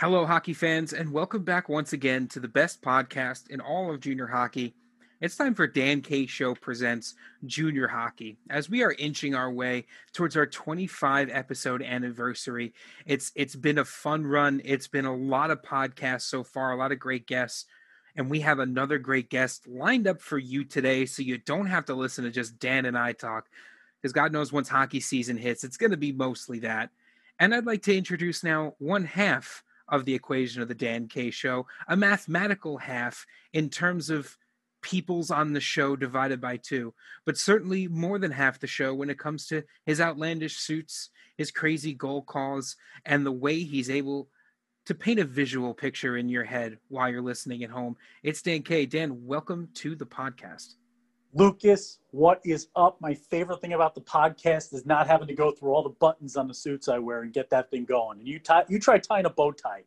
Hello, hockey fans, and welcome back once again to the best podcast in all of junior hockey. It's time for Dan K Show presents Junior Hockey. As we are inching our way towards our 25 episode anniversary, it's it's been a fun run. It's been a lot of podcasts so far, a lot of great guests, and we have another great guest lined up for you today, so you don't have to listen to just Dan and I talk, because God knows once hockey season hits, it's going to be mostly that. And I'd like to introduce now one half of the equation of the Dan K show, a mathematical half in terms of peoples on the show divided by two, but certainly more than half the show when it comes to his outlandish suits, his crazy goal calls, and the way he's able to paint a visual picture in your head while you're listening at home. It's Dan K. Dan, welcome to the podcast. Lucas, what is up? My favorite thing about the podcast is not having to go through all the buttons on the suits I wear and get that thing going. And you tie, you try tying a bow tie.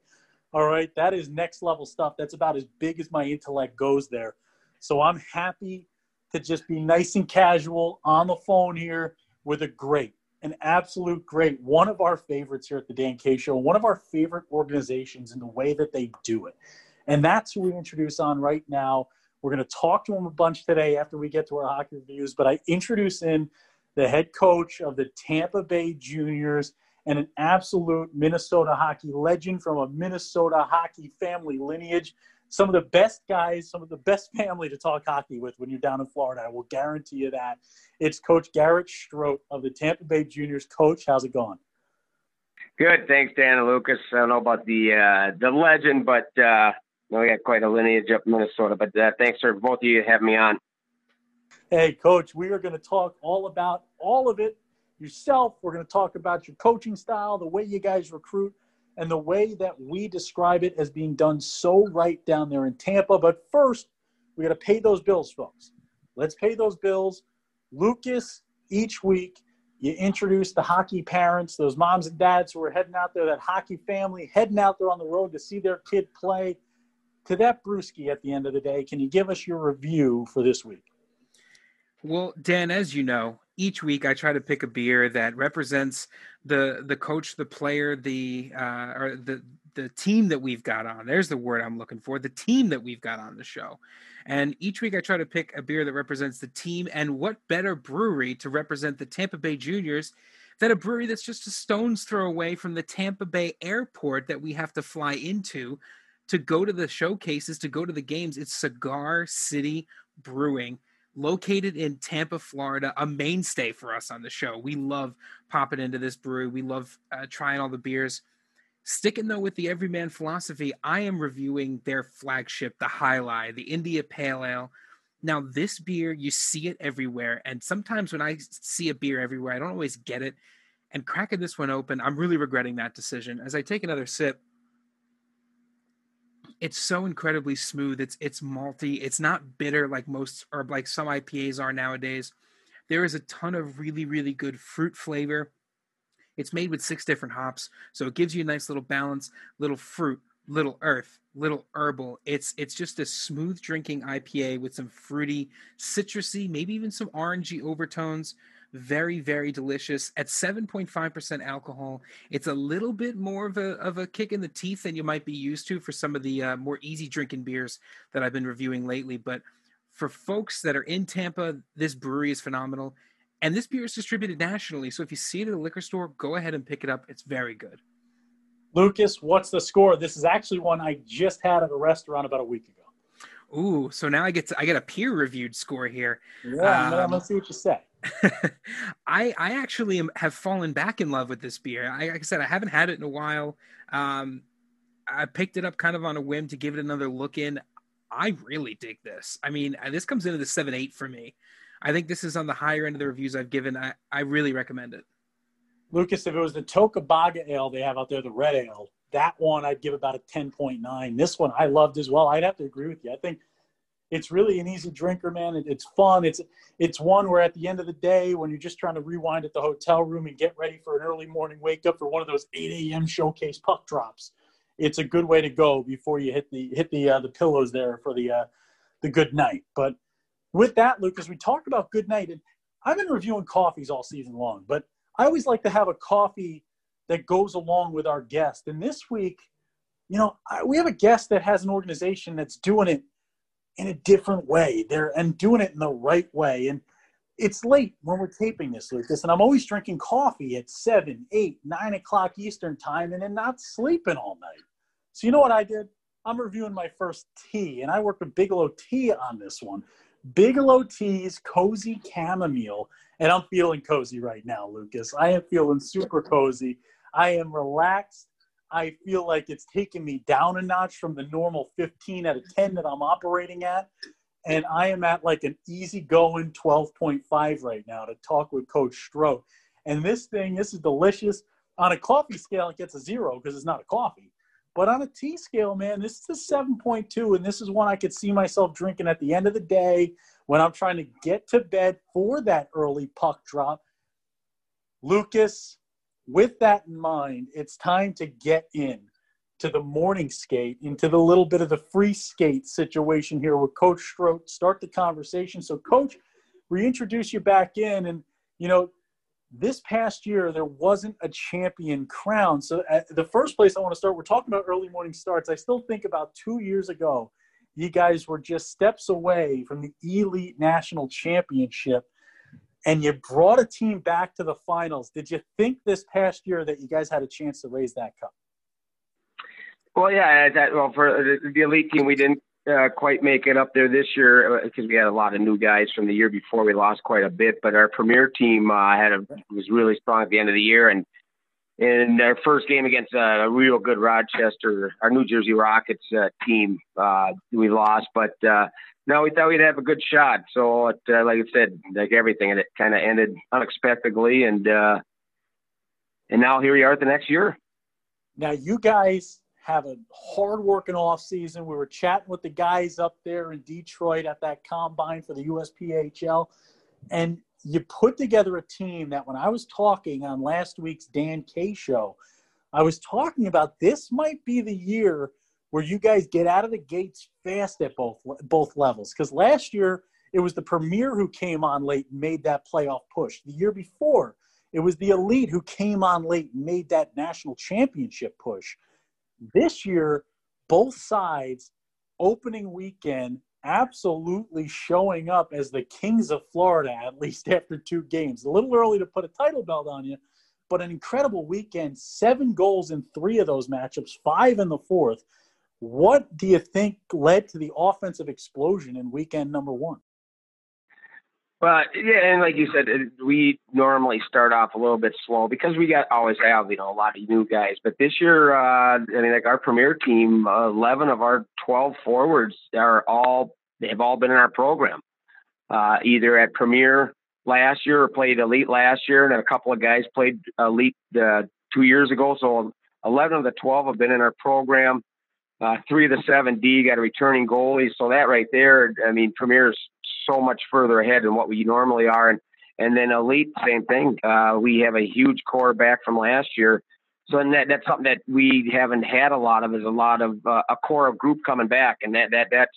All right, that is next level stuff. That's about as big as my intellect goes there. So I'm happy to just be nice and casual on the phone here with a great, an absolute great, one of our favorites here at the Dan K Show, one of our favorite organizations in the way that they do it. And that's who we introduce on right now. We're going to talk to him a bunch today after we get to our hockey reviews. But I introduce in the head coach of the Tampa Bay Juniors and an absolute Minnesota hockey legend from a Minnesota hockey family lineage. Some of the best guys, some of the best family to talk hockey with when you're down in Florida. I will guarantee you that. It's Coach Garrett Strot of the Tampa Bay Juniors. Coach, how's it going? Good, thanks, Dan and Lucas. I don't know about the uh, the legend, but uh, we got quite a lineage up in Minnesota. But uh, thanks for both of you having me on. Hey, Coach, we are going to talk all about all of it yourself. We're going to talk about your coaching style, the way you guys recruit, and the way that we describe it as being done so right down there in Tampa. But first, we got to pay those bills, folks. Let's pay those bills. Lucas, each week, you introduce the hockey parents, those moms and dads who are heading out there, that hockey family heading out there on the road to see their kid play to that brewski at the end of the day, can you give us your review for this week? Well, Dan, as you know, each week I try to pick a beer that represents the the coach, the player, the uh, or the the team that we've got on. There's the word I'm looking for. The team that we've got on the show. And each week I try to pick a beer that represents the team. And what better brewery to represent the Tampa Bay Juniors than a brewery that's just a stone's throw away from the Tampa Bay airport that we have to fly into to go to the showcases, to go to the games. It's Cigar City Brewing, located in Tampa, Florida, a mainstay for us on the show. We love popping into this brewery. We love uh, trying all the beers. Sticking though with the everyman philosophy, I am reviewing their flagship, the Alai, the India Pale Ale. Now, this beer, you see it everywhere. And sometimes when I see a beer everywhere, I don't always get it. And cracking this one open, I'm really regretting that decision. As I take another sip, it's so incredibly smooth. It's it's malty. It's not bitter like most or like some IPAs are nowadays. There is a ton of really really good fruit flavor. It's made with six different hops, so it gives you a nice little balance, little fruit, little earth, little herbal. It's it's just a smooth drinking IPA with some fruity, citrusy, maybe even some orangey overtones very very delicious at 7.5% alcohol. It's a little bit more of a, of a kick in the teeth than you might be used to for some of the uh, more easy drinking beers that i've been reviewing lately. But for folks that are in tampa this brewery is phenomenal. And this beer is distributed nationally. So if you see it at a liquor store go ahead and pick it up. It's very good. Lucas what's the score? This is actually one i just had at a restaurant about a week ago. Ooh, so now I get to I get a peer reviewed score here. Yeah, um, let's see what you say. I I actually am, have fallen back in love with this beer. I, like I said, I haven't had it in a while. Um, I picked it up kind of on a whim to give it another look in. I really dig this. I mean, uh, this comes into the seven eight for me. I think this is on the higher end of the reviews I've given. I, I really recommend it. Lucas, if it was the Tocobaga ale they have out there, the red ale, that one I'd give about a 10.9. This one I loved as well. I'd have to agree with you. I think it's really an easy drinker, man. It, it's fun. It's it's one where at the end of the day, when you're just trying to rewind at the hotel room and get ready for an early morning wake up for one of those 8 a.m. showcase puck drops, it's a good way to go before you hit the hit the uh, the pillows there for the uh, the good night. But with that, Lucas, we talked about good night, and I've been reviewing coffees all season long, but I always like to have a coffee that goes along with our guest. And this week, you know, I, we have a guest that has an organization that's doing it in a different way. They're and doing it in the right way. And it's late when we're taping this, Lucas, and I'm always drinking coffee at seven, eight, nine o'clock Eastern time, and then not sleeping all night. So you know what I did? I'm reviewing my first tea, and I worked with Bigelow Tea on this one. Bigelow Tea's Cozy Chamomile, and I'm feeling cozy right now, Lucas. I am feeling super cozy. I am relaxed. I feel like it's taken me down a notch from the normal 15 out of 10 that I'm operating at. And I am at like an easygoing 12.5 right now to talk with Coach Strot. And this thing, this is delicious. On a coffee scale, it gets a zero because it's not a coffee. But on a tea scale, man, this is a 7.2. And this is one I could see myself drinking at the end of the day when I'm trying to get to bed for that early puck drop. Lucas, with that in mind, it's time to get in to the morning skate, into the little bit of the free skate situation here with Coach Strot. Start the conversation. So, Coach, reintroduce you back in. And, you know, this past year, there wasn't a champion crown. So, uh, the first place I want to start, we're talking about early morning starts. I still think about two years ago, you guys were just steps away from the Elite National Championship and you brought a team back to the finals. Did you think this past year that you guys had a chance to raise that cup? Well, yeah. That, well, for the elite team, we didn't uh, quite make it up there this year because uh, we had a lot of new guys from the year before. We lost quite a bit, but our premier team uh, had a was really strong at the end of the year, and in our first game against uh, a real good Rochester, our New Jersey Rockets uh, team, uh, we lost, but uh, no, we thought we'd have a good shot. So, it, uh, like I said, like everything, it kind of ended unexpectedly, and uh, and now here we are the next year. Now you guys have a hard working off season. We were chatting with the guys up there in Detroit at that combine for the USPHL. And you put together a team that when I was talking on last week's Dan K show, I was talking about this might be the year where you guys get out of the gates fast at both both levels. Because last year it was the Premier who came on late and made that playoff push. The year before, it was the Elite who came on late and made that national championship push. This year, both sides, opening weekend, absolutely showing up as the Kings of Florida, at least after two games. A little early to put a title belt on you, but an incredible weekend. Seven goals in three of those matchups, five in the fourth. What do you think led to the offensive explosion in weekend number one? Well, yeah, and like you said, we normally start off a little bit slow because we got always have you know a lot of new guys. But this year, uh, I mean, like our premier team, uh, eleven of our twelve forwards are all they have all been in our program, uh, either at premier last year or played elite last year, and a couple of guys played elite uh, two years ago. So eleven of the twelve have been in our program. Uh, three of the seven D got a returning goalie, so that right there, I mean, Premier's so much further ahead than what we normally are. And and then elite, same thing. Uh, we have a huge core back from last year. So and that, that's something that we haven't had a lot of is a lot of uh, a core of group coming back, and that that that's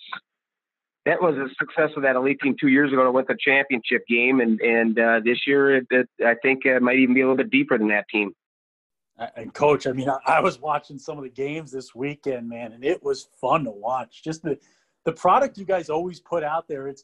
that was a success of that elite team two years ago to win the championship game, and and uh, this year it, it, I think it might even be a little bit deeper than that team. And coach, I mean, I, I was watching some of the games this weekend, man, and it was fun to watch. Just the the product you guys always put out there. It's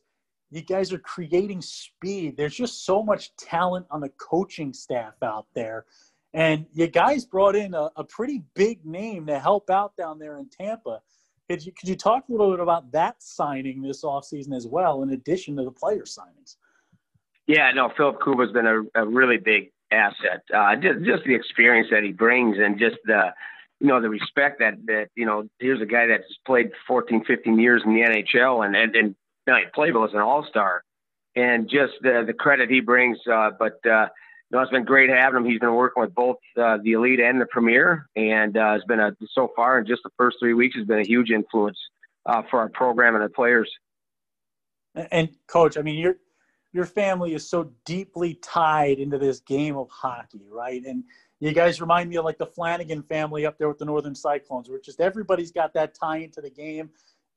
you guys are creating speed. There's just so much talent on the coaching staff out there. And you guys brought in a, a pretty big name to help out down there in Tampa. Could you, could you talk a little bit about that signing this offseason as well, in addition to the player signings? Yeah, no, Filip Kuba's been a, a really big asset. Uh, just, just the experience that he brings and just the, you know, the respect that, that, you know, here's a guy that's played 14, 15 years in the NHL and, and, and night playable as an all star, and just the the credit he brings. Uh, but uh, know, it's been great having him. He's been working with both uh, the elite and the premier, and uh, has been a so far in just the first three weeks has been a huge influence uh, for our program and the players. And coach, I mean, your your family is so deeply tied into this game of hockey, right? And you guys remind me of like the Flanagan family up there with the Northern Cyclones, where just everybody's got that tie into the game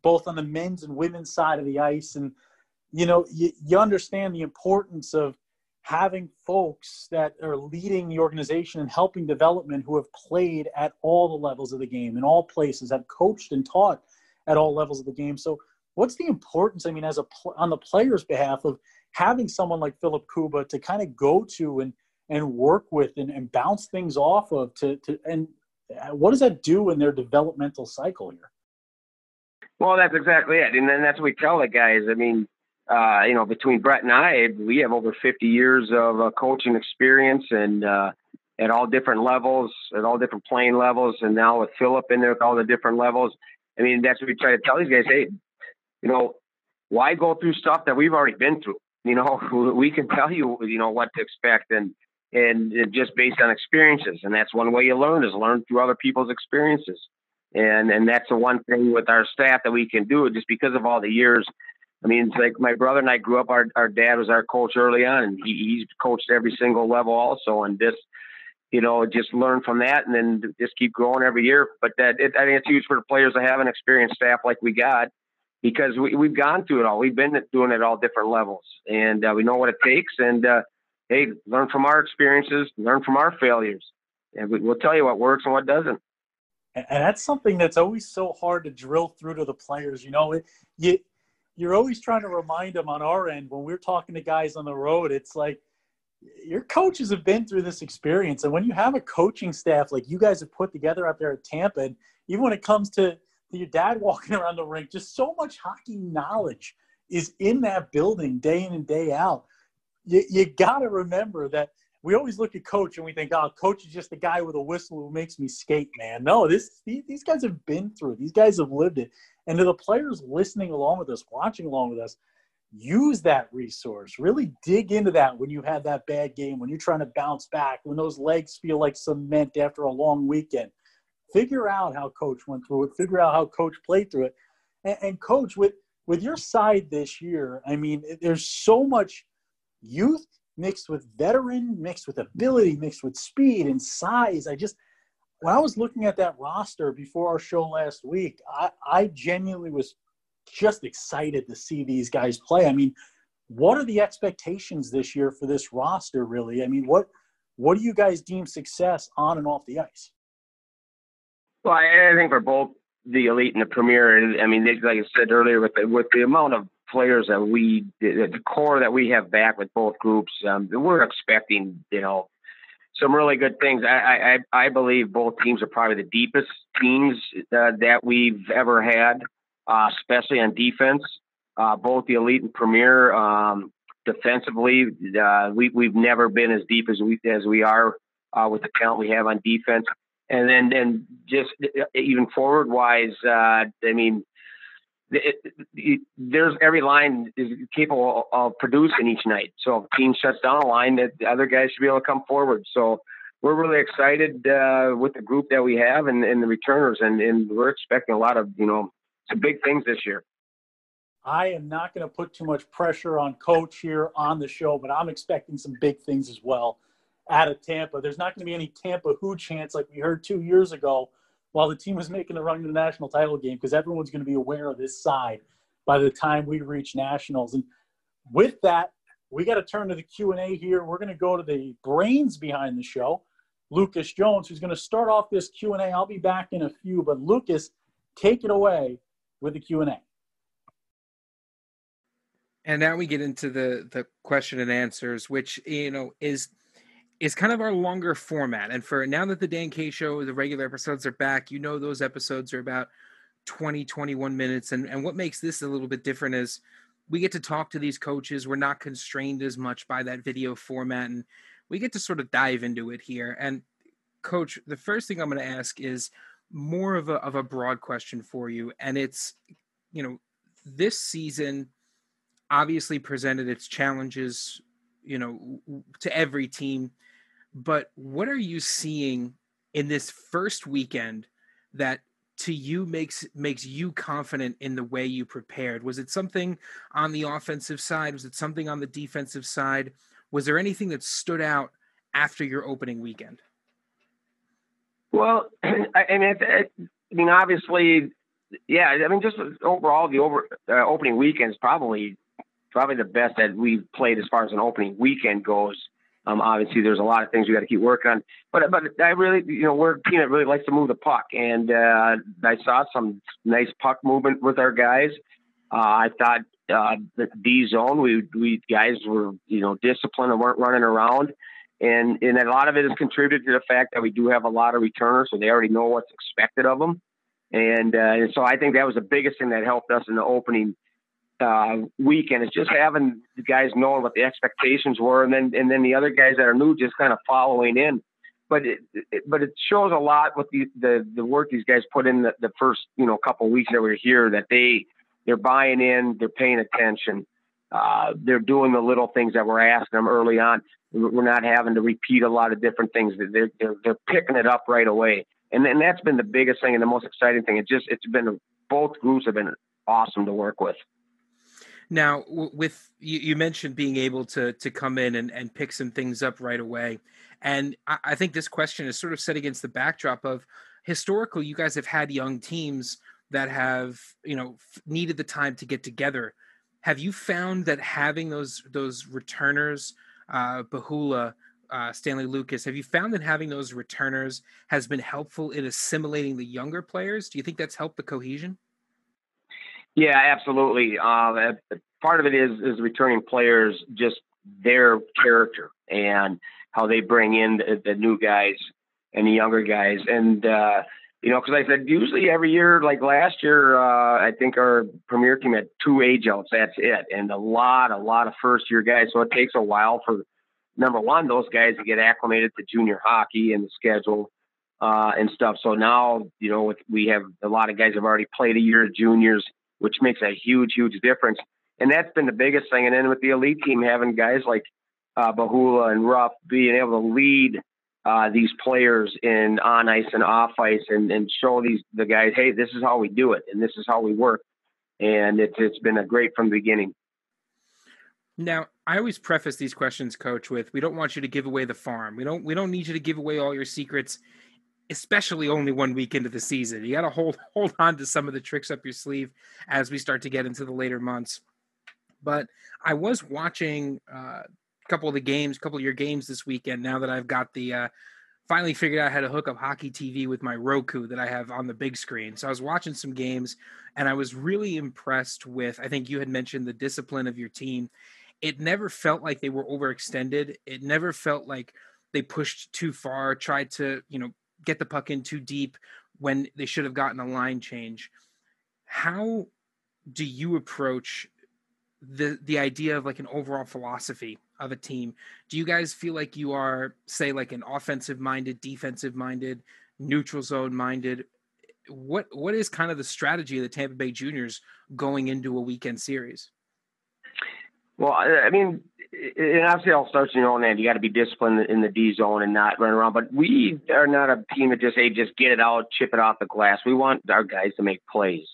both on the men's and women's side of the ice. And, you know, you, you understand the importance of having folks that are leading the organization and helping development who have played at all the levels of the game in all places, have coached and taught at all levels of the game. So, what's the importance? I mean, as a on the player's behalf of having someone like Filip Kuba to kind of go to and and work with and, and bounce things off of to, to and uh, what does that do in their developmental cycle here? Well, that's exactly it, and then that's what we tell the guys. I mean, uh, you know, between Brett and I, we have over 50 years of uh, coaching experience and uh, at all different levels, at all different playing levels, and now with Filip in there at all the different levels. I mean, that's what we try to tell these guys. Hey, you know, why go through stuff that we've already been through? You know, we can tell you, you know, what to expect and and just based on experiences. And that's one way you learn is learn through other people's experiences. And and that's the one thing with our staff that we can do just because of all the years I mean, it's like my brother and I grew up. Our our dad was our coach early on, and he, he's coached every single level also. And just you know, just learn from that, and then just keep growing every year. But that it, I think it's huge for the players to have an experienced staff like we got because we we've gone through it all. We've been doing it all different levels, and uh, we know what it takes. And uh, hey, learn from our experiences, learn from our failures, and we, we'll tell you what works and what doesn't. And that's something that's always so hard to drill through to the players. You know, it, you you're always trying to remind them on our end when we're talking to guys on the road. It's like your coaches have been through this experience, and when you have a coaching staff like you guys have put together out there at Tampa, and even when it comes to, your dad walking around the rink, just so much hockey knowledge is in that building day in and day out. You, you got to remember that we always look at coach and we think, oh, coach is just the guy with a whistle who makes me skate, man. No, this these, guys have been through it. These guys have lived it. And to the players listening along with us, watching along with us, use that resource. Really dig into that when you have that bad game, when you're trying to bounce back, when those legs feel like cement after a long weekend. Figure out how coach went through it. Figure out how coach played through it. And, and coach, with with your side this year, I mean, there's so much youth mixed with veteran, mixed with ability, mixed with speed and size. I just when I was looking at that roster before our show last week, I, I genuinely was just excited to see these guys play. I mean, what are the expectations this year for this roster? Really, I mean, what what do you guys deem success on and off the ice? Well, I, I think for both the elite and the premier, I mean, like I said earlier, with the, with the amount of players that we, the core that we have back with both groups, um, we're expecting, you know, some really good things. I, I, I believe both teams are probably the deepest teams uh, that we've ever had, uh, especially on defense. Uh, both the elite and premier. Um, defensively, uh, we, we've never been as deep as we as we are uh, with the talent we have on defense. And then, then just uh, even forward wise, I mean, it, there's every line is capable of producing each night. So if team shuts down a line, that the other guys should be able to come forward. So we're really excited uh, with the group that we have and, and the returners, and, and we're expecting a lot of you know some big things this year. I am not going to put too much pressure on coach here on the show, but I'm expecting some big things as well out of Tampa. There's not going to be any Tampa who chance like we heard two years ago while the team was making a run to the national title game because everyone's going to be aware of this side by the time we reach nationals. And with that, we got to turn to the Q&A here. We're going to go to the brains behind the show, Lucas Jones, who's going to start off this Q&A. I'll be back in a few, but Lucas, take it away with the Q&A. And now we get into the the question and answers, which you know is is kind of our longer format. And for now that the Dan K show, the regular episodes are back, you know those episodes are about 20, 21 minutes. And, and what makes this a little bit different is we get to talk to these coaches. We're not constrained as much by that video format. And we get to sort of dive into it here. And coach, the first thing I'm going to ask is more of a, of a broad question for you. And it's, you know, this season obviously presented its challenges, you know, to every team but what are you seeing in this first weekend that to you makes makes you confident in the way you prepared? Was it something on the offensive side? Was it something on the defensive side? Was there anything that stood out after your opening weekend? Well, I mean, I mean, obviously, yeah. I mean, just overall, the over uh, opening weekend is probably probably the best that we've played as far as an opening weekend goes. Um, obviously, there's a lot of things we got to keep working on, but but I really, you know, we're a team that really likes to move the puck, and uh, I saw some nice puck movement with our guys. Uh, I thought uh, the D zone, we we guys were you know disciplined and weren't running around, and and a lot of it is contributed to the fact that we do have a lot of returners, so they already know what's expected of them, and uh, and so I think that was the biggest thing that helped us in the opening uh, weekend is just having the guys knowing what the expectations were, and then and then the other guys that are new just kind of following in. But it, it but it shows a lot what the, the the work these guys put in the, the first you know couple weeks that we are here that they they're buying in, they're paying attention, uh, they're doing the little things that we're asking them early on. We're not having to repeat a lot of different things. They're they're, they're picking it up right away, and and that's been the biggest thing and the most exciting thing. It just it's been both groups have been awesome to work with. Now, with you, mentioned being able to to come in and, and pick some things up right away, and I, I think this question is sort of set against the backdrop of historically, you guys have had young teams that have you know needed the time to get together. Have you found that having those those returners, uh, Bahula, uh, Stanley Lucas, have you found that having those returners has been helpful in assimilating the younger players? Do you think that's helped the cohesion? Yeah, absolutely. Uh, part of it is is returning players, just their character and how they bring in the, the new guys and the younger guys, and uh, you know, because I said usually every year, like last year, uh, I think our premier team had two age outs. That's it, and a lot, a lot of first year guys. So it takes a while for number one those guys to get acclimated to junior hockey and the schedule uh, and stuff. So now, you know, we have a lot of guys have already played a year of juniors which makes a huge, huge difference. And that's been the biggest thing. And then with the elite team, having guys like uh, Bahula and Ruff being able to lead uh, these players in on ice and off ice and, and show these the guys, hey, this is how we do it and this is how we work. And it's it's been a great from the beginning. Now, I always preface these questions, Coach, with we don't want you to give away the farm. We don't we don't need you to give away all your secrets especially only one week into the season. You got to hold hold on to some of the tricks up your sleeve as we start to get into the later months. But I was watching uh, a couple of the games, a couple of your games this weekend. Now that I've got the uh, finally figured out how to hook up hockey TV with my Roku that I have on the big screen. So I was watching some games, and I was really impressed with. I think you had mentioned the discipline of your team. It never felt like they were overextended. It never felt like they pushed too far, tried to you know get the puck in too deep when they should have gotten a line change. How do you approach the the idea of like an overall philosophy of a team? Do you guys feel like you are say like an offensive minded, defensive minded, neutral zone minded? What what is kind of the strategy of the Tampa Bay Juniors going into a weekend series? Well, I mean, and obviously all starts in your own end. You got to be disciplined in the D zone and not run around. But we are not a team that just hey, just get it out, chip it off the glass. We want our guys to make plays,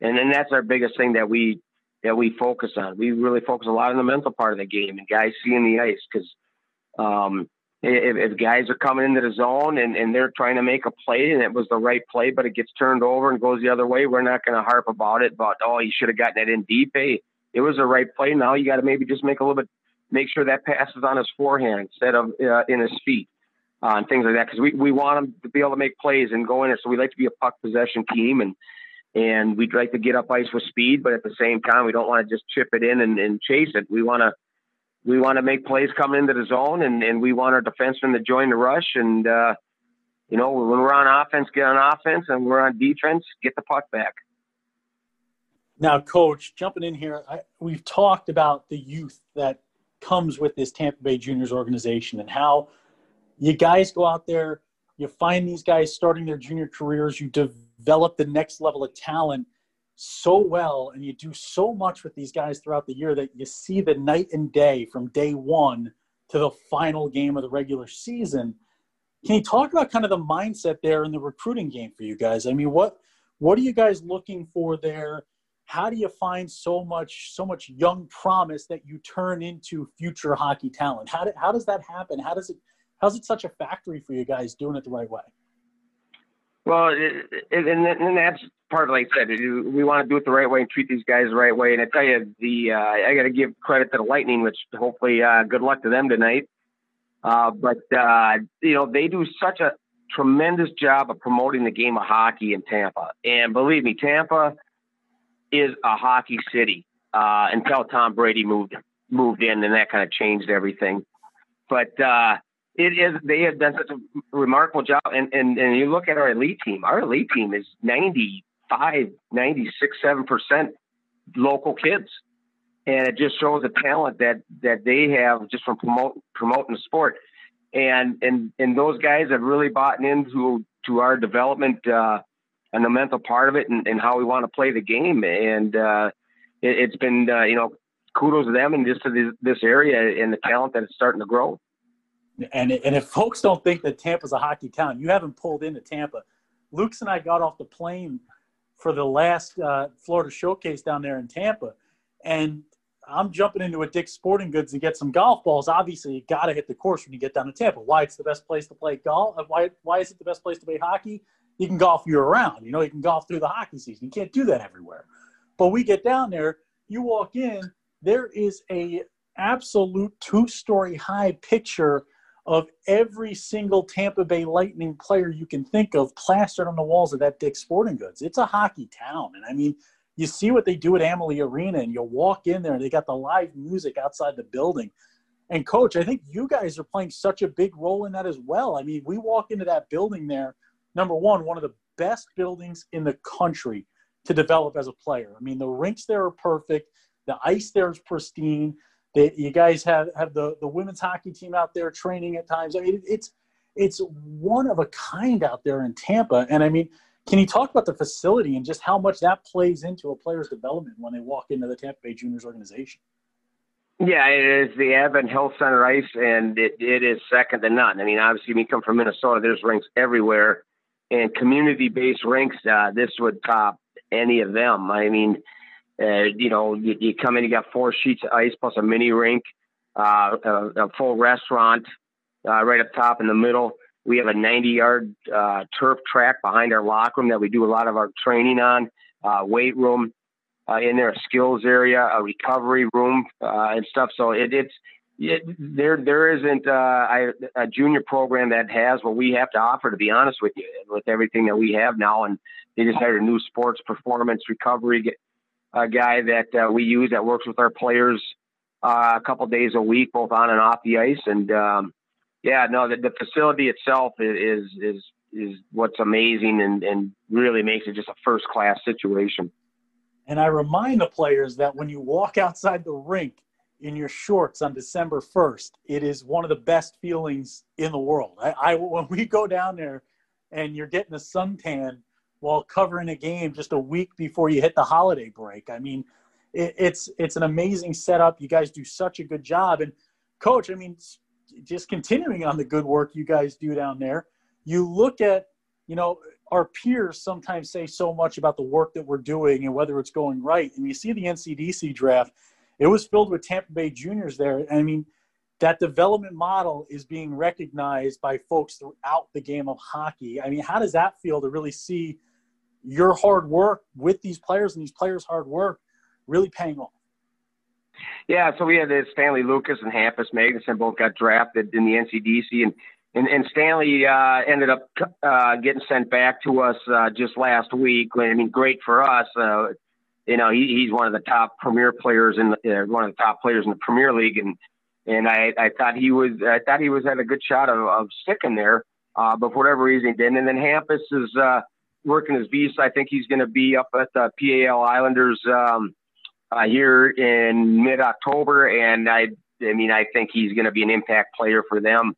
and then that's our biggest thing that we that we focus on. We really focus a lot on the mental part of the game and guys seeing the ice because um, if, if, guys are coming into the zone and, and they're trying to make a play and it was the right play, but it gets turned over and goes the other way, we're not going to harp about it. But oh, you should have gotten that in deep. Hey, it was the right play. Now you got to maybe just make a little bit make sure that passes on his forehand instead of uh, in his feet uh, and things like that. Because we, we want him to be able to make plays and go in there. So we like to be a puck possession team and and we'd like to get up ice with speed, but at the same time, we don't want to just chip it in and, and chase it. We want to we want to make plays coming into the zone, and, and we want our defensemen to join the rush. And uh, you know, when we're on offense, get on offense, and we're on defense, get the puck back. Now, coach, jumping in here, I, we've talked about the youth that comes with this Tampa Bay Juniors organization and how you guys go out there, you find these guys starting their junior careers, you develop the next level of talent so well, and you do so much with these guys throughout the year that you see the night and day from day one to the final game of the regular season. Can you talk about kind of the mindset there in the recruiting game for you guys? I mean, what what are you guys looking for there? How do you find so much so much young promise that you turn into future hockey talent how, how does that happen how does it how's it such a factory for you guys doing it the right way Well, it, it, and, and that's part of, like I said, we want to do it the right way and treat these guys the right way. And I tell you, the uh, I got to give credit to the Lightning, which hopefully, uh, good luck to them tonight. Uh, but uh, you know, they do such a tremendous job of promoting the game of hockey in Tampa. And believe me, Tampa is a hockey city uh, until Tom Brady moved moved in, and that kind of changed everything. But uh, it is they have done such a remarkable job, and, and and you look at our elite team. Our elite team is 95, 96, seven percent local kids, and it just shows the talent that that they have just from promote, promoting the sport. And and and those guys have really bought into to our development uh, and the mental part of it, and, and how we want to play the game. And uh, it, has been uh, you know kudos to them and just to this, this area and the talent that is starting to grow. And and if folks don't think that Tampa's a hockey town, you haven't pulled into Tampa. Luke's and I got off the plane for the last uh, Florida Showcase down there in Tampa, and I'm jumping into a Dick's Sporting Goods to get some golf balls. Obviously, you got to hit the course when you get down to Tampa. Why it's the best place to play golf? Why why is it the best place to play hockey? You can golf year round. You know, you can golf through the hockey season. You can't do that everywhere. But we get down there, you walk in, there is a absolute two-story high picture of every single Tampa Bay Lightning player you can think of plastered on the walls of that Dick's Sporting Goods. It's a hockey town. And I mean, you see what they do at Amalie Arena, and you walk in there, and they got the live music outside the building. And, coach, I think you guys are playing such a big role in that as well. I mean, we walk into that building there, number one, one of the best buildings in the country to develop as a player. I mean, the rinks there are perfect, the ice there is pristine they, you guys have, have the, the women's hockey team out there training at times. I mean, it's it's one of a kind out there in Tampa. And I mean, can you talk about the facility and just how much that plays into a player's development when they walk into the Tampa Bay Juniors organization? Yeah, it is the Advent Health Center ice, and it, it is second to none. I mean, obviously, we come from Minnesota. There's rinks everywhere, and community-based rinks. Uh, this would top any of them. I mean, uh, you know, you, you, come in, you got four sheets of ice plus a mini rink, uh, a, a, full restaurant uh, right up top in the middle. We have a 90 yard uh, turf track behind our locker room that we do a lot of our training on, uh, weight room in there, a skills area, a recovery room, and stuff. So it, it's, it, there, there isn't a, a junior program that has what we have to offer. To be honest with you, with everything that we have now, and they just hired a new sports performance recovery a guy that uh, we use that works with our players uh, a couple days a week, both on and off the ice. And um, yeah, no, the, the facility itself is is is what's amazing and, and really makes it just a first class situation. And I remind the players that when you walk outside the rink in your shorts on December 1st, it is one of the best feelings in the world. I, I when we go down there and you're getting a suntan while covering a game just a week before you hit the holiday break. I mean, it, it's it's an amazing setup. You guys do such a good job. And coach, I mean, just continuing on the good work you guys do down there. You look at, you know, our peers sometimes say so much about the work that we're doing and whether it's going right. And you see the NCDC draft, it was filled with Tampa Bay juniors there. I mean, that development model is being recognized by folks throughout the game of hockey. I mean, how does that feel to really see your hard work with these players and these players' hard work really paying off. Yeah, so we had Stanley Lucas and Hampus Magnuson both got drafted in the NCDC, and and, and Stanley uh, ended up uh, getting sent back to us uh, just last week. I mean, great for us. You know, he, he's one of the top premier players in the, uh, one of the top players in the Premier League, and and I, I thought he was I thought he was had a good shot of, of sticking there, uh, but for whatever reason he didn't. And then Hampus is uh, working his visa. I think he's going to be up at the PAL Islanders um, uh, here in mid October, and I, I mean, I think he's going to be an impact player for them.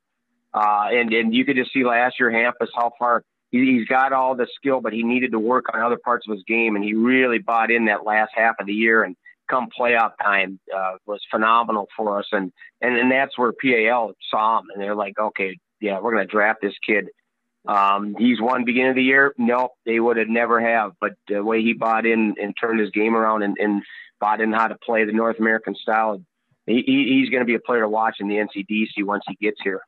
Uh, and and you could just see last year Hampus how far he, he's got all the skill, but he needed to work on other parts of his game, and he really bought in that last half of the year. And come playoff time uh, was phenomenal for us, and and and that's where PAL saw him, and they're like, okay, yeah, we're going to draft this kid um, he's won beginning of the year. No, they would have never have. But the way he bought in and turned his game around and, and bought in how to play the North American style, he, he's going to be a player to watch in the NCDC once he gets here.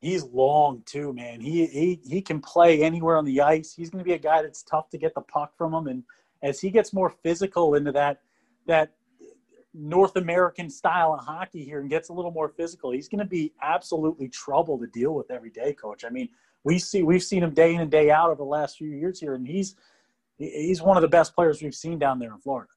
He's long too, man. He he he can play anywhere on the ice. He's going to be a guy that's tough to get the puck from him, and as he gets more physical into that that North American style of hockey here and gets a little more physical, he's going to be absolutely trouble to deal with every day, coach. I mean, we see we've seen him day in and day out over the last few years here, and he's he's one of the best players we've seen down there in Florida.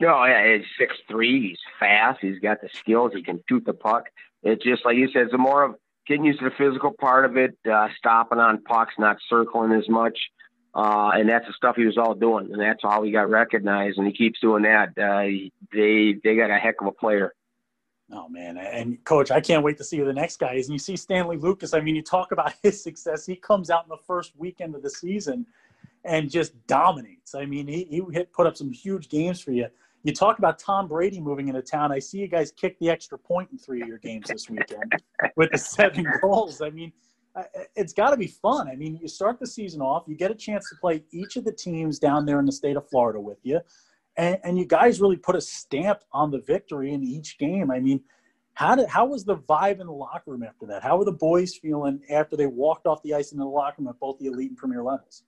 No, yeah, he's six three. He's fast. He's got the skills. He can shoot the puck. It's just like you said. It's more of getting used to the physical part of it, uh, stopping on pucks, not circling as much. Uh, and that's the stuff he was all doing, and that's how he got recognized. And he keeps doing that. Uh, they they got a heck of a player. Oh man, and coach, I can't wait to see who the next guy is. And you see Stanley Lucas. I mean, you talk about his success. He comes out in the first weekend of the season and just dominates. I mean, he he hit put up some huge games for you. You talk about Tom Brady moving into town. I see you guys kick the extra point in three of your games this weekend with the seven goals. I mean, it's got to be fun. I mean, you start the season off, you get a chance to play each of the teams down there in the state of Florida with you, and, and you guys really put a stamp on the victory in each game. I mean, how did how was the vibe in the locker room after that? How were the boys feeling after they walked off the ice in the locker room at both the elite and premier levels?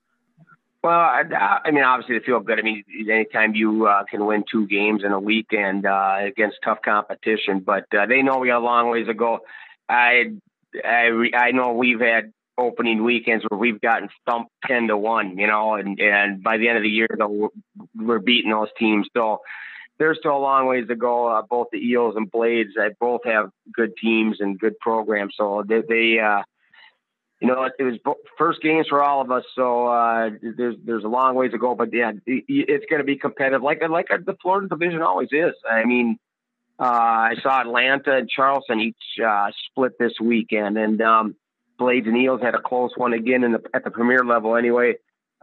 Well, I, I mean, obviously they feel good. I mean, anytime you uh, can win two games in a weekend uh, against tough competition, but uh, they know we got a long ways to go. I, I, I know we've had opening weekends where we've gotten thumped ten to one, you know, and and by the end of the year, though, we're beating those teams. So there's still a long ways to go. Uh, both the Eels and Blades, they both have good teams and good programs. So they, they uh, you know, it, was first games for all of us, so uh, there's there's a long ways to go. But yeah, it, it's going to be competitive, like like the Florida division always is. I mean, uh, I saw Atlanta and Charleston each uh, split this weekend, and um, Blades and Eels had a close one again in the, at the premier level anyway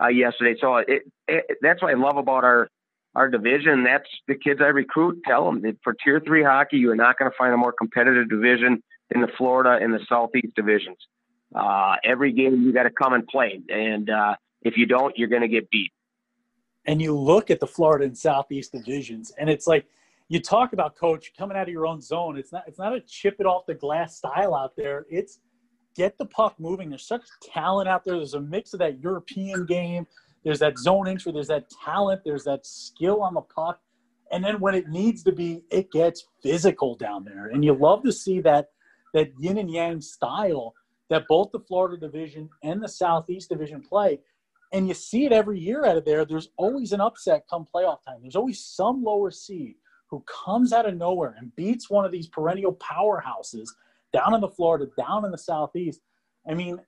uh, yesterday. So it, it, that's what I love about our our division. That's the kids I recruit. Tell them that for Tier Three hockey, you are not going to find a more competitive division in the Florida and the Southeast divisions. Uh, every game you got to come and play, and uh, if you don't, you're going to get beat. And you look at the Florida and Southeast divisions, and it's like you talk about coach coming out of your own zone. It's not it's not a chip it off the glass style out there. It's get the puck moving. There's such talent out there. There's a mix of that European game. There's that zone entry. There's that talent. There's that skill on the puck. And then when it needs to be, it gets physical down there. And you love to see that that yin and yang style that both the Florida division and the Southeast division play. And you see it every year out of there. There's always an upset come playoff time. There's always some lower seed who comes out of nowhere and beats one of these perennial powerhouses down in the Florida, down in the Southeast. I mean,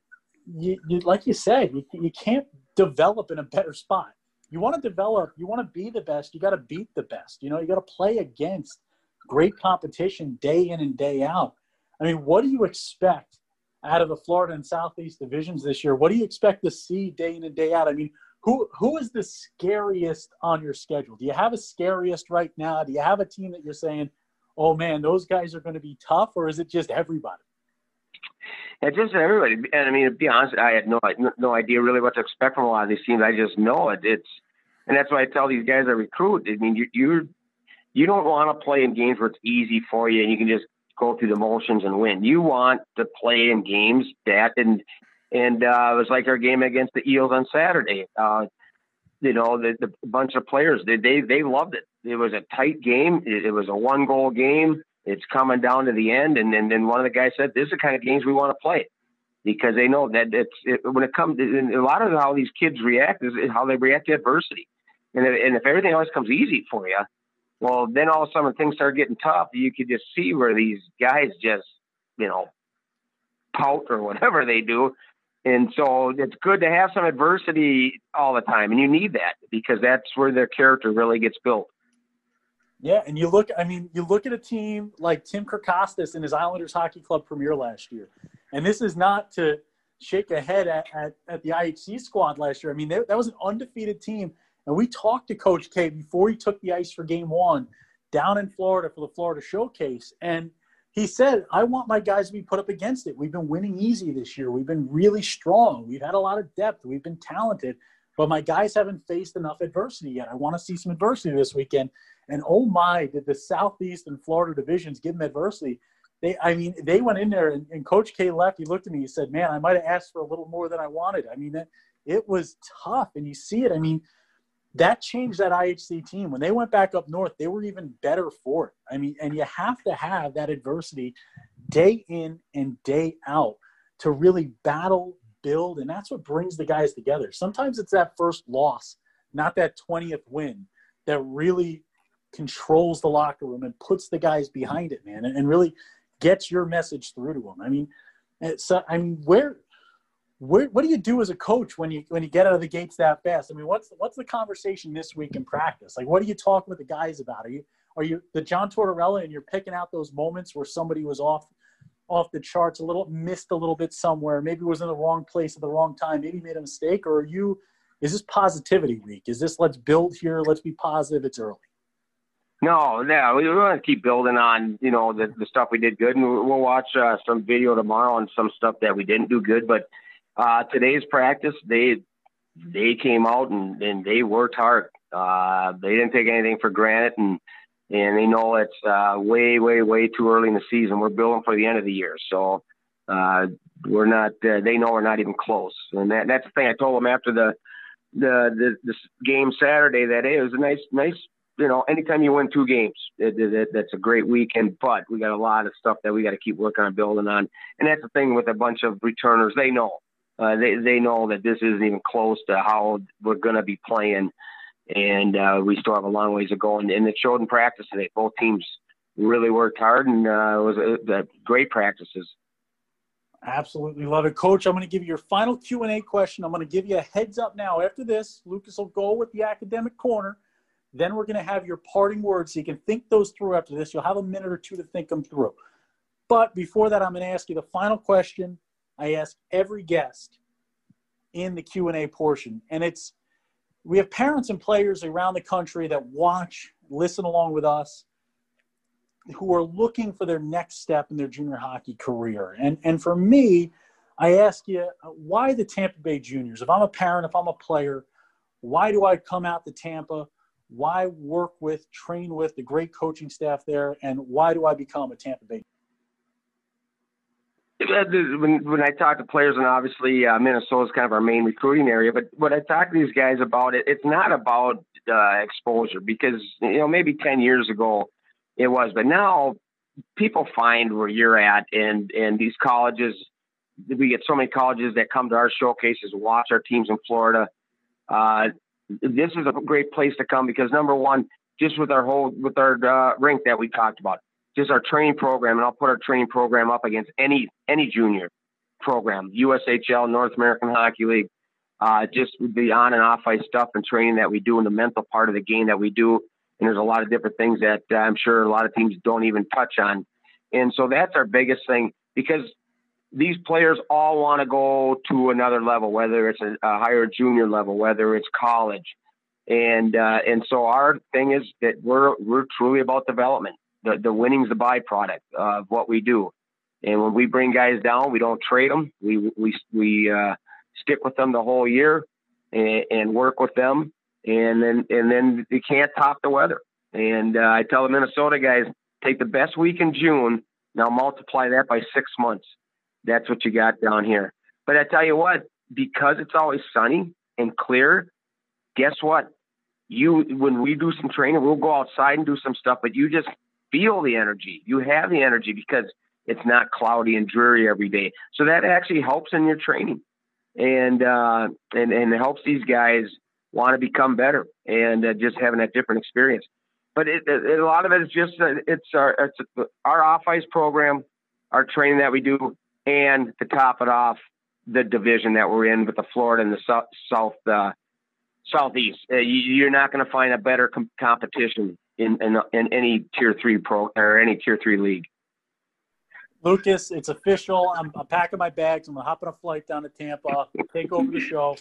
you, you like you said, you, you can't develop in a better spot. You want to develop, you want to be the best, you got to beat the best. You know, you got to play against great competition day in and day out. I mean, what do you expect out of the Florida and Southeast divisions this year. What do you expect to see day in and day out? I mean, who who is the scariest on your schedule? Do you have a scariest right now? Do you have a team that you're saying, "Oh man, those guys are going to be tough," or is it just everybody? It's just everybody. And I mean, to be honest, I had no no idea really what to expect from a lot of these teams. I just know it. It's and that's why I tell these guys I recruit. I mean, you you you don't want to play in games where it's easy for you and you can just go through the motions and win. You want to play in games that and and uh, it was like our game against the Eels on Saturday. Uh, you know, the, the bunch of players they, they they loved it. It was a tight game. It, it was a one goal game. It's coming down to the end, and then then one of the guys said, "This is the kind of games we want to play." Because they know that it's it, when it comes, a lot of how these kids react is how they react to adversity, and if, and if everything always comes easy for you, well, then all of a sudden things start getting tough. You could just see where these guys just, you know, pout or whatever they do. And so it's good to have some adversity all the time. And you need that because that's where their character really gets built. Yeah, and you look, I mean, you look at a team like Tim Kirkostas in his Islanders Hockey Club premiere last year. And this is not to shake a head at, at, at the IHC squad last year. I mean, they, that was an undefeated team and we talked to Coach K before he took the ice for game one down in Florida for the Florida Showcase. And he said, I want my guys to be put up against it. We've been winning easy this year. We've been really strong. We've had a lot of depth. We've been talented. But my guys haven't faced enough adversity yet. I want to see some adversity this weekend. And oh my, did the Southeast and Florida divisions give them adversity. they, I mean, they went in there and, and Coach K left. He looked at me. He said, "Man, I might have asked for a little more than I wanted." I mean, it, it was tough, and you see it. I mean, that changed that IHC team when they went back up north. They were even better for it. I mean, and you have to have that adversity day in and day out to really battle, build, and that's what brings the guys together. Sometimes it's that first loss, not that twentieth win, that really controls the locker room and puts the guys behind it, man, and, and really gets your message through to them. I mean, eh, so I mean, where, where, what do you do as a coach when you when you get out of the gates that fast? I mean, what's what's the conversation this week in practice? Like, what are you talking with the guys about? Are you are you the John Tortorella and you're picking out those moments where somebody was off off the charts a little, missed a little bit somewhere, maybe was in the wrong place at the wrong time, maybe made a mistake, or are you? Is this positivity week? Is this let's build here, let's be positive? It's early. No, no, we want to keep building on you know the, the stuff we did good, and we'll watch uh, some video tomorrow on some stuff that we didn't do good. But uh, today's practice, they they came out and, and they worked hard. Uh, they didn't take anything for granted, and and they know it's uh, way, way, way too early in the season. We're building for the end of the year, so uh, we're not. Uh, they know we're not even close, and that, that's the thing I told them after the the the, game Saturday that hey, it was a nice, nice you know, anytime you win two games, it, it, it, that's a great weekend. But we got a lot of stuff that we got to keep working on building on, and that's the thing with a bunch of returners. They know, uh, they they know that this isn't even close to how we're going to be playing, and uh, we still have a long ways to go. And, and it showed in practice today. Both teams really worked hard, and uh, it was a, a great practices. Absolutely love it, Coach. I'm going to give you your final Q and A question. I'm going to give you a heads up now. After this, Lucas will go with the academic corner then we're going to have your parting words so you can think those through after this. You'll have a minute or two to think them through. But before that, I'm going to ask you the final question I ask every guest in the Q&A portion. And it's we have parents and players around the country that watch, listen along with us, who are looking for their next step in their junior hockey career. And and for me, I ask you, why the Tampa Bay Juniors? If I'm a parent, if I'm a player, why do I come out to Tampa? why work with, train with the great coaching staff there, and why do I become a Tampa Bay? When, when I talk to players, and obviously uh, Minnesota is kind of our main recruiting area, but what I talk to these guys about, it, it's not about uh, exposure because you know maybe ten years ago it was, but now people find where you're at, and and these colleges, we get so many colleges that come to our showcases, watch our teams in Florida. Uh, this is a great place to come because number one, just with our whole with our uh, rink that we talked about, just our training program, and I'll put our training program up against any any junior program, USHL, North American Hockey League. Uh, just the on and off ice stuff and training that we do in the mental part of the game that we do. And there's a lot of different things that uh, I'm sure a lot of teams don't even touch on. And so that's our biggest thing because these players all want to go to another level, whether it's a, a higher junior level, whether it's college, and uh, and so our thing is that we're we're truly about development. The the winning's the byproduct of what we do, and when we bring guys down, we don't trade them. We we we uh, stick with them the whole year and, and, work with them, and then and then you can't top the weather. And uh, I tell the Minnesota guys, take the best week in June. Now multiply that by six months that's what you got down here. But I tell you what, because it's always sunny and clear, guess what? You when we do some training, we'll go outside and do some stuff, but you just feel the energy. You have the energy because it's not cloudy and dreary every day. So that actually helps in your training. And uh, and and helps these guys want to become better and uh, just having that different experience. But it, it, a lot of it is just uh, it's our it's our off ice program, our training that we do and to top it off, the division that we're in with the Florida and the South, south uh, Southeast. Uh, you, are not going to find a better com- competition in, in, in any tier three pro or any tier three league. Lucas, it's official. I'm, I'm packing my bags. I'm gonna hop on a flight down to Tampa, take over the show.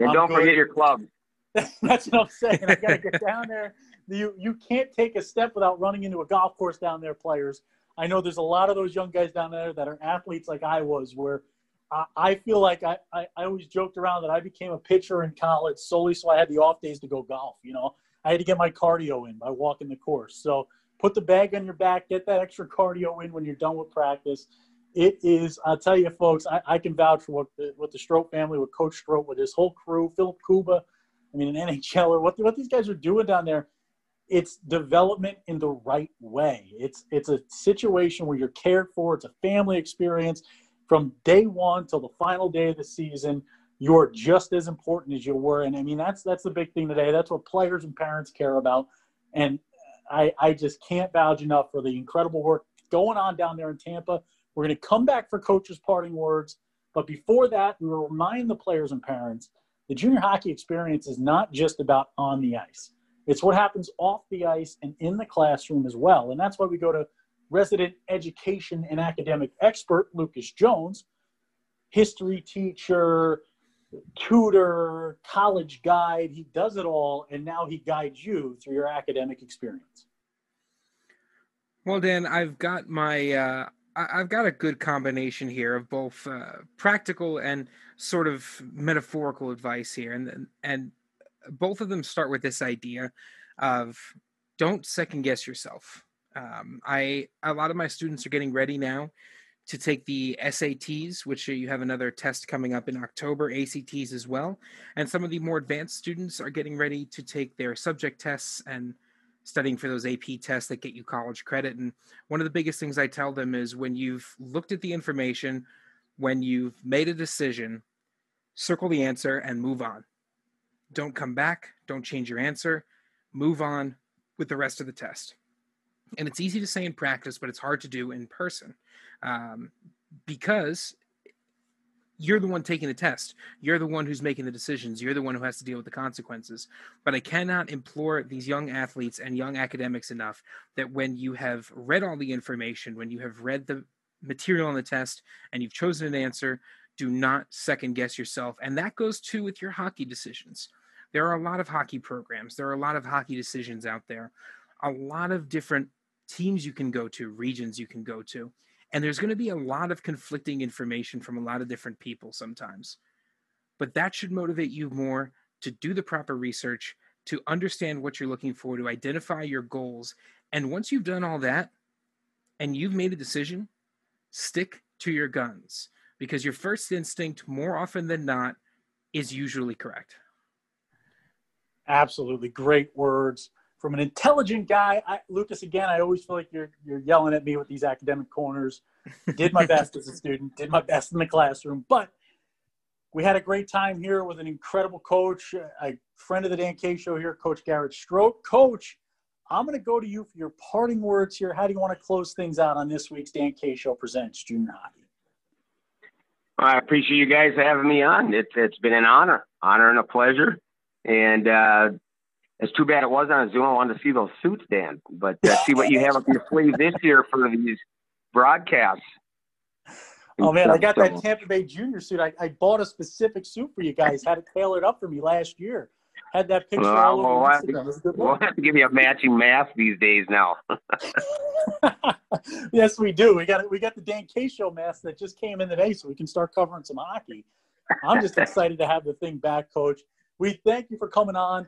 And I'm don't good. forget your club. That's what I'm saying. I gotta get down there. You you can't take a step without running into a golf course down there, players. I know there's a lot of those young guys down there that are athletes like I was, where I, I feel like I, I, I always joked around that I became a pitcher in college solely so I had the off days to go golf. You know, I had to get my cardio in by walking the course. So put the bag on your back, get that extra cardio in when you're done with practice. It is, I'll tell you, folks, I, I can vouch for what the, what the Strot family, with Coach Strot, with his whole crew, Filip Kuba, I mean, an NHLer, what, what these guys are doing down there, it's development in the right way. It's, it's a situation where you're cared for, it's a family experience. From day one till the final day of the season, you're just as important as you were. And I mean, that's that's the big thing today. That's what players and parents care about. And I, I just can't vouch enough for the incredible work going on down there in Tampa. We're going to come back for coaches' parting words. But before that, we will remind the players and parents the junior hockey experience is not just about on the ice. It's what happens off the ice and in the classroom as well. And that's why we go to resident education and academic expert Lucas Jones, history teacher, tutor, college guide. He does it all, and now he guides you through your academic experience. Well, Dan, I've got my uh, I've got a good combination here of both uh, practical and sort of metaphorical advice here, and and both of them start with this idea of don't second guess yourself. Um, I a lot of my students are getting ready now to take the SATs, which you have another test coming up in October, ACTs as well. And some of the more advanced students are getting ready to take their subject tests and studying for those AP tests that get you college credit. And one of the biggest things I tell them is when you've looked at the information, when you've made a decision, circle the answer and move on. Don't come back, don't change your answer, move on with the rest of the test. And it's easy to say in practice, but it's hard to do in person um, because you're the one taking the test. You're the one who's making the decisions. You're the one who has to deal with the consequences. But I cannot implore these young athletes and young academics enough that when you have read all the information, when you have read the material on the test and you've chosen an answer, do not second guess yourself. And that goes too with your hockey decisions. There are a lot of hockey programs, there are a lot of hockey decisions out there, a lot of different teams you can go to, regions you can go to and there's going to be a lot of conflicting information from a lot of different people sometimes. But that should motivate you more to do the proper research, to understand what you're looking for, to identify your goals. And once you've done all that and you've made a decision, stick to your guns because your first instinct, more often than not, is usually correct. Absolutely. Great words from an intelligent guy. I, Lucas, again, I always feel like you're you're yelling at me with these academic corners. Did my best as a student, did my best in the classroom, but we had a great time here with an incredible coach, a friend of the Dan K Show here, Coach Garrett Strot. Coach, I'm going to go to you for your parting words here. How do you want to close things out on this week's Dan K Show presents junior hockey? I appreciate you guys having me on. It's it's been an honor, honor and a pleasure. And uh, it's too bad it was on Zoom. I wanted to see those suits, Dan, but uh, see what you have up your sleeve this year for these broadcasts. Oh man, I got that Tampa Bay Junior suit. I, I bought a specific suit for you guys. Had it tailored up for me last year. Had that picture all over we'll Instagram. Have to, we'll have to give you a matching mask these days now. yes, we do. We got we got the Dan K Show mask that just came in today, so we can start covering some hockey. I'm just excited to have the thing back, Coach. We thank you for coming on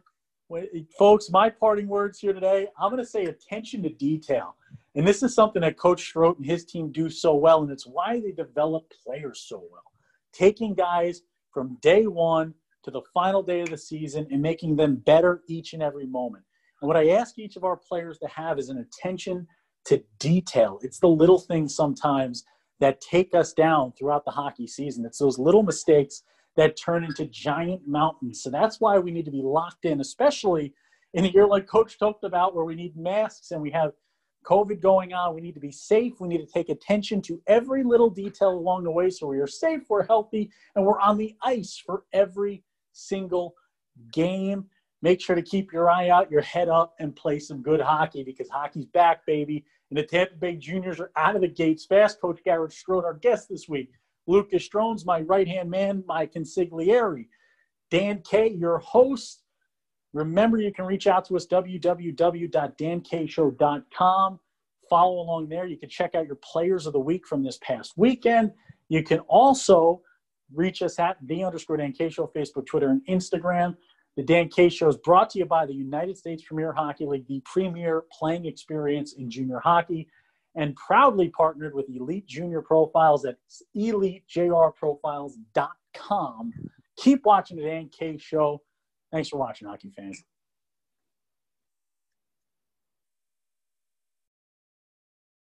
folks, my parting words here today, I'm going to say attention to detail. And this is something that Coach Strot and his team do so well, and it's why they develop players so well. Taking guys from day one to the final day of the season and making them better each and every moment. And what I ask each of our players to have is an attention to detail. It's the little things sometimes that take us down throughout the hockey season. It's those little mistakes that turn into giant mountains. So that's why we need to be locked in, especially in a year like Coach talked about, where we need masks and we have COVID going on. We need to be safe. We need to take attention to every little detail along the way so we are safe, we're healthy, and we're on the ice for every single game. Make sure to keep your eye out, your head up, and play some good hockey because hockey's back, baby. And the Tampa Bay Juniors are out of the gates fast. Coach Garrett Strot, our guest this week, Lucas Strones, my right hand man, my consigliere. Dan K, your host. Remember, you can reach out to us, www.dankshow.com. Follow along there. You can check out your players of the week from this past weekend. You can also reach us at the underscore Dan K Show, Facebook, Twitter, and Instagram. The Dan K Show is brought to you by the United States Premier Hockey League, the premier playing experience in junior hockey, and proudly partnered with Elite Junior Profiles at elitejrprofiles.com. Keep watching the Dan K Show. Thanks for watching, hockey fans.